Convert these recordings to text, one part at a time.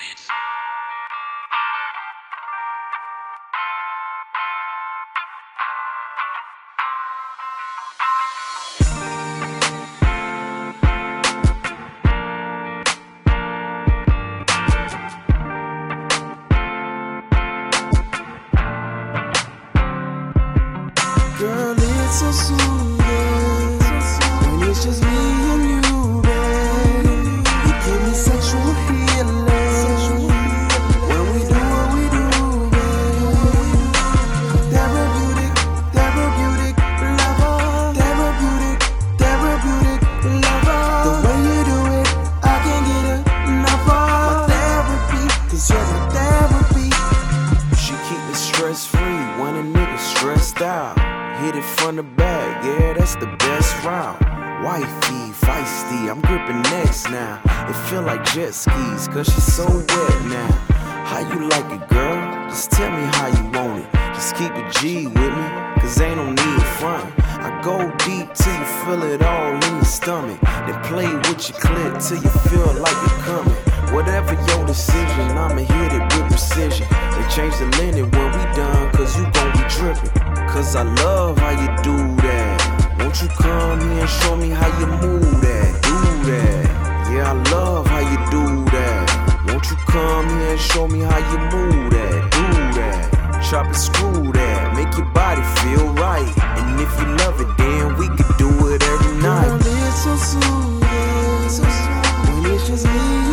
this. Girl, it's so soothing when it's just Hit it from the back, yeah, that's the best route. Wifey, feisty, I'm gripping necks now. It feel like jet skis, cause she's so wet now. How you like it, girl? Just tell me how you want it. Just keep it G with me, cause ain't no need front. I go deep till you feel it all in your stomach. Then play with your clit till you feel like you're coming. Whatever your decision, I'ma hit it with precision. They change the linen when Cause I love how you do that. Won't you come here and show me how you move that? Do that. Yeah, I love how you do that. Won't you come here and show me how you move that? Do that. Chop and screw that. Make your body feel right. And if you love it, then we could do it every night. Girl, it's so soothing. When it's just me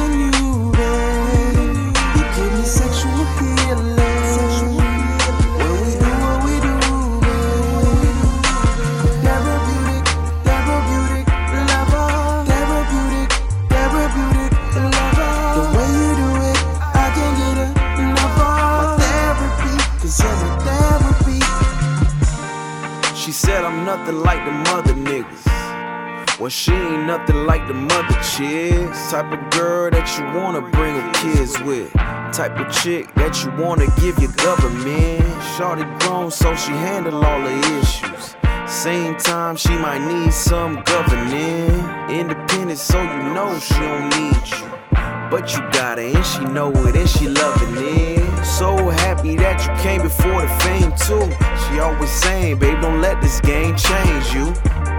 said I'm nothing like the mother niggas. Well, she ain't nothing like the mother chicks. Type of girl that you wanna bring her kids with. Type of chick that you wanna give your government. Shorty grown, so she handle all the issues. Same time, she might need some governing. Independent, so you know she don't need you. But you got her, and she know it, and she loving it. So happy that you came before the fame, too. She always saying, babe, don't let this game change you.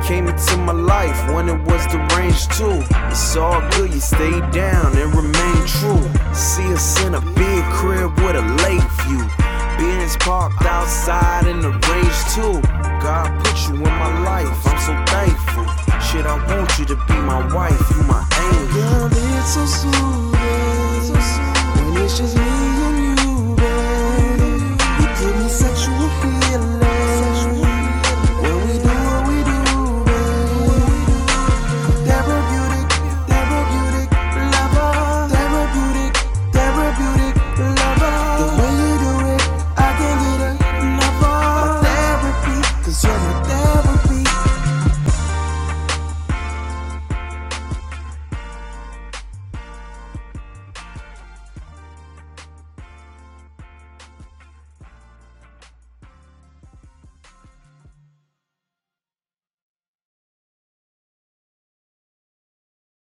Came into my life when it was the range, too. It's all good, you stay down and remain true. See us in a big crib with a lake view. Benz parked outside in the range, too. God put you in my